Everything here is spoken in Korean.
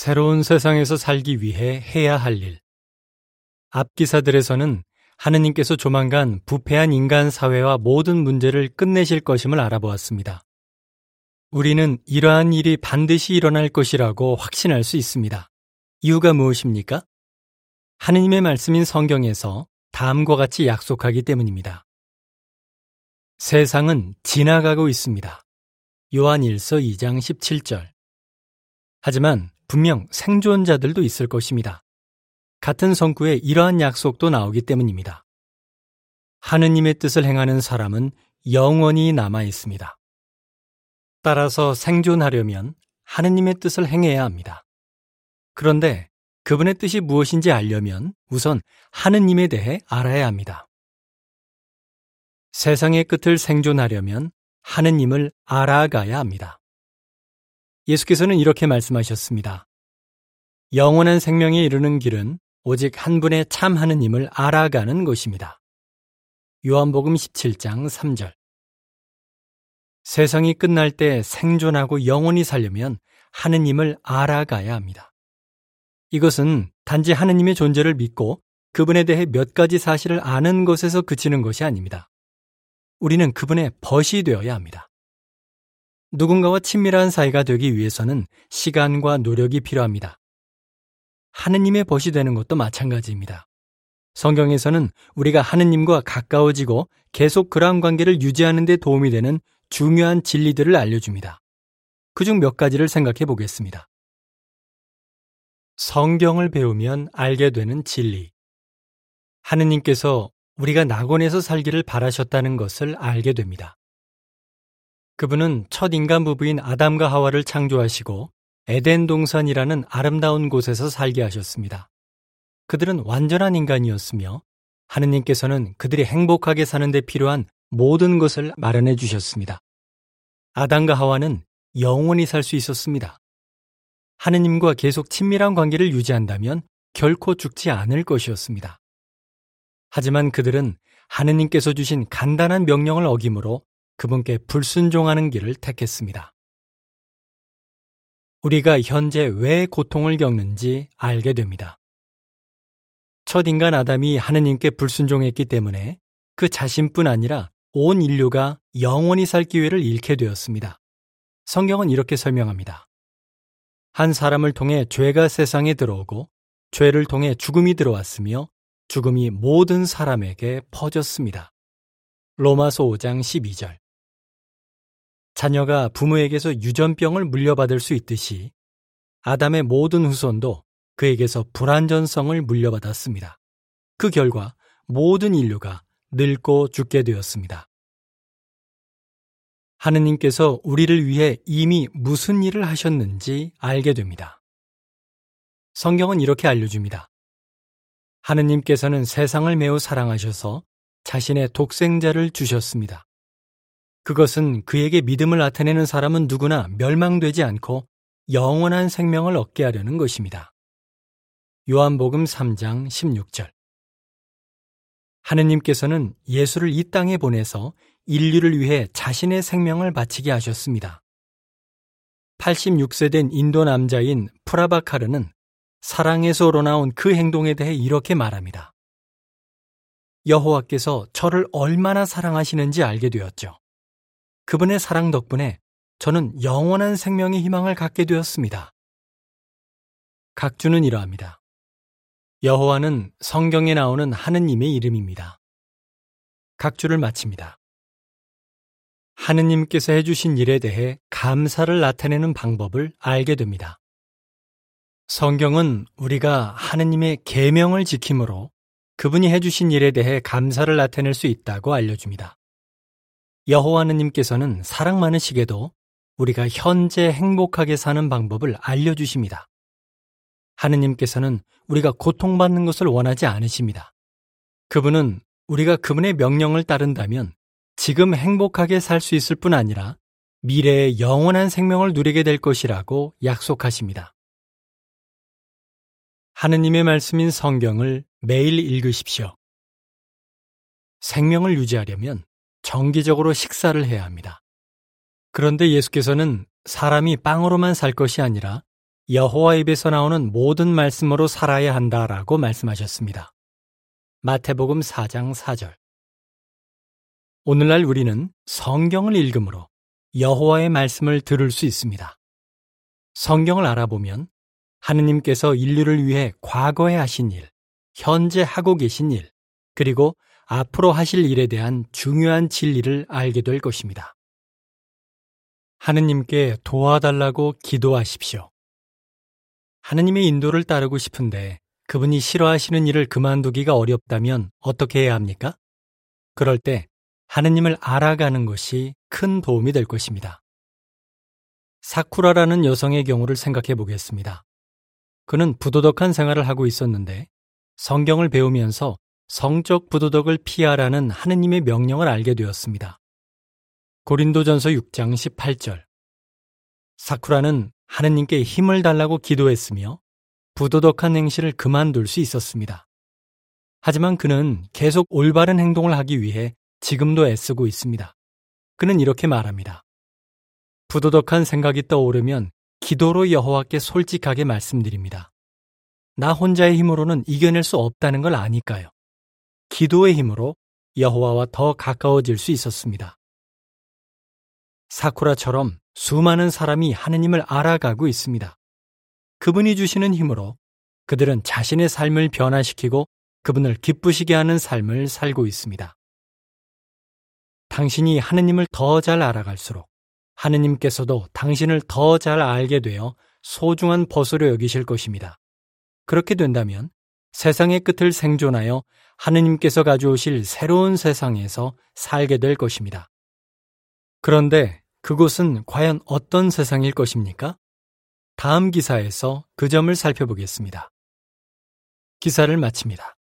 새로운 세상에서 살기 위해 해야 할 일. 앞 기사들에서는 하느님께서 조만간 부패한 인간 사회와 모든 문제를 끝내실 것임을 알아보았습니다. 우리는 이러한 일이 반드시 일어날 것이라고 확신할 수 있습니다. 이유가 무엇입니까? 하느님의 말씀인 성경에서 다음과 같이 약속하기 때문입니다. 세상은 지나가고 있습니다. 요한 1서 2장 17절. 하지만 분명 생존자들도 있을 것입니다. 같은 성구에 이러한 약속도 나오기 때문입니다. 하느님의 뜻을 행하는 사람은 영원히 남아 있습니다. 따라서 생존하려면 하느님의 뜻을 행해야 합니다. 그런데 그분의 뜻이 무엇인지 알려면 우선 하느님에 대해 알아야 합니다. 세상의 끝을 생존하려면 하느님을 알아가야 합니다. 예수께서는 이렇게 말씀하셨습니다. 영원한 생명에 이르는 길은 오직 한 분의 참 하느님을 알아가는 것입니다. 요한복음 17장 3절. 세상이 끝날 때 생존하고 영원히 살려면 하느님을 알아가야 합니다. 이것은 단지 하느님의 존재를 믿고 그분에 대해 몇 가지 사실을 아는 것에서 그치는 것이 아닙니다. 우리는 그분의 벗이 되어야 합니다. 누군가와 친밀한 사이가 되기 위해서는 시간과 노력이 필요합니다. 하느님의 벗이 되는 것도 마찬가지입니다. 성경에서는 우리가 하느님과 가까워지고 계속 그러한 관계를 유지하는 데 도움이 되는 중요한 진리들을 알려줍니다. 그중 몇 가지를 생각해 보겠습니다. 성경을 배우면 알게 되는 진리. 하느님께서 우리가 낙원에서 살기를 바라셨다는 것을 알게 됩니다. 그분은 첫 인간 부부인 아담과 하와를 창조하시고 에덴 동산이라는 아름다운 곳에서 살게 하셨습니다. 그들은 완전한 인간이었으며 하느님께서는 그들이 행복하게 사는 데 필요한 모든 것을 마련해 주셨습니다. 아담과 하와는 영원히 살 수 있었습니다. 하느님과 계속 친밀한 관계를 유지한다면 결코 죽지 않을 것이었습니다. 하지만 그들은 하느님께서 주신 간단한 명령을 어기므로 그분께 불순종하는 길을 택했습니다. 우리가 현재 왜 고통을 겪는지 알게 됩니다. 첫 인간 아담이 하느님께 불순종했기 때문에 그 자신뿐 아니라 온 인류가 영원히 살 기회를 잃게 되었습니다. 성경은 이렇게 설명합니다. 한 사람을 통해 죄가 세상에 들어오고 죄를 통해 죽음이 들어왔으며 죽음이 모든 사람에게 퍼졌습니다. 로마서 5장 12절. 자녀가 부모에게서 유전병을 물려받을 수 있듯이 아담의 모든 후손도 그에게서 불안전성을 물려받았습니다. 그 결과 모든 인류가 늙고 죽게 되었습니다. 하느님께서 우리를 위해 이미 무슨 일을 하셨는지 알게 됩니다. 성경은 이렇게 알려줍니다. 하느님께서는 세상을 매우 사랑하셔서 자신의 독생자를 주셨습니다. 그것은 그에게 믿음을 나타내는 사람은 누구나 멸망되지 않고 영원한 생명을 얻게 하려는 것입니다. 요한복음 3장 16절. 하느님께서는 예수를 이 땅에 보내서 인류를 위해 자신의 생명을 바치게 하셨습니다. 86세 된 인도 남자인 프라바카르는 사랑에서 우러나온 그 행동에 대해 이렇게 말합니다. 여호와께서 저를 얼마나 사랑하시는지 알게 되었죠. 그분의 사랑 덕분에 저는 영원한 생명의 희망을 갖게 되었습니다. 각주는 이러합니다. 여호와는 성경에 나오는 하느님의 이름입니다. 각주를 마칩니다. 하느님께서 해주신 일에 대해 감사를 나타내는 방법을 알게 됩니다. 성경은 우리가 하느님의 계명을 지킴으로 그분이 해주신 일에 대해 감사를 나타낼 수 있다고 알려줍니다. 여호와 하느님께서는 사랑 많으시게도 우리가 현재 행복하게 사는 방법을 알려주십니다. 하느님께서는 우리가 고통받는 것을 원하지 않으십니다. 그분은 우리가 그분의 명령을 따른다면 지금 행복하게 살 수 있을 뿐 아니라 미래의 영원한 생명을 누리게 될 것이라고 약속하십니다. 하느님의 말씀인 성경을 매일 읽으십시오. 생명을 유지하려면 정기적으로 식사를 해야 합니다. 그런데 예수께서는 사람이 빵으로만 살 것이 아니라 여호와 입에서 나오는 모든 말씀으로 살아야 한다라고 말씀하셨습니다. 마태복음 4장 4절. 오늘날 우리는 성경을 읽음으로 여호와의 말씀을 들을 수 있습니다. 성경을 알아보면 하느님께서 인류를 위해 과거에 하신 일, 현재 하고 계신 일, 그리고 앞으로 하실 일에 대한 중요한 진리를 알게 될 것입니다. 하느님께 도와달라고 기도하십시오. 하느님의 인도를 따르고 싶은데 그분이 싫어하시는 일을 그만두기가 어렵다면 어떻게 해야 합니까? 그럴 때 하느님을 알아가는 것이 큰 도움이 될 것입니다. 사쿠라라는 여성의 경우를 생각해 보겠습니다. 그는 부도덕한 생활을 하고 있었는데 성경을 배우면서 성적 부도덕을 피하라는 하느님의 명령을 알게 되었습니다. 고린도전서 6장 18절. 사쿠라는 하느님께 힘을 달라고 기도했으며 부도덕한 행실을 그만둘 수 있었습니다. 하지만 그는 계속 올바른 행동을 하기 위해 지금도 애쓰고 있습니다. 그는 이렇게 말합니다. 부도덕한 생각이 떠오르면 기도로 여호와께 솔직하게 말씀드립니다. 나 혼자의 힘으로는 이겨낼 수 없다는 걸 아니까요. 기도의 힘으로 여호와와 더 가까워질 수 있었습니다. 사쿠라처럼 수많은 사람이 하느님을 알아가고 있습니다. 그분이 주시는 힘으로 그들은 자신의 삶을 변화시키고 그분을 기쁘시게 하는 삶을 살고 있습니다. 당신이 하느님을 더 잘 알아갈수록 하느님께서도 당신을 더 잘 알게 되어 소중한 벗으로 여기실 것입니다. 그렇게 된다면 세상의 끝을 생존하여 하느님께서 가져오실 새로운 세상에서 살게 될 것입니다. 그런데 그곳은 과연 어떤 세상일 것입니까? 다음 기사에서 그 점을 살펴보겠습니다. 기사를 마칩니다.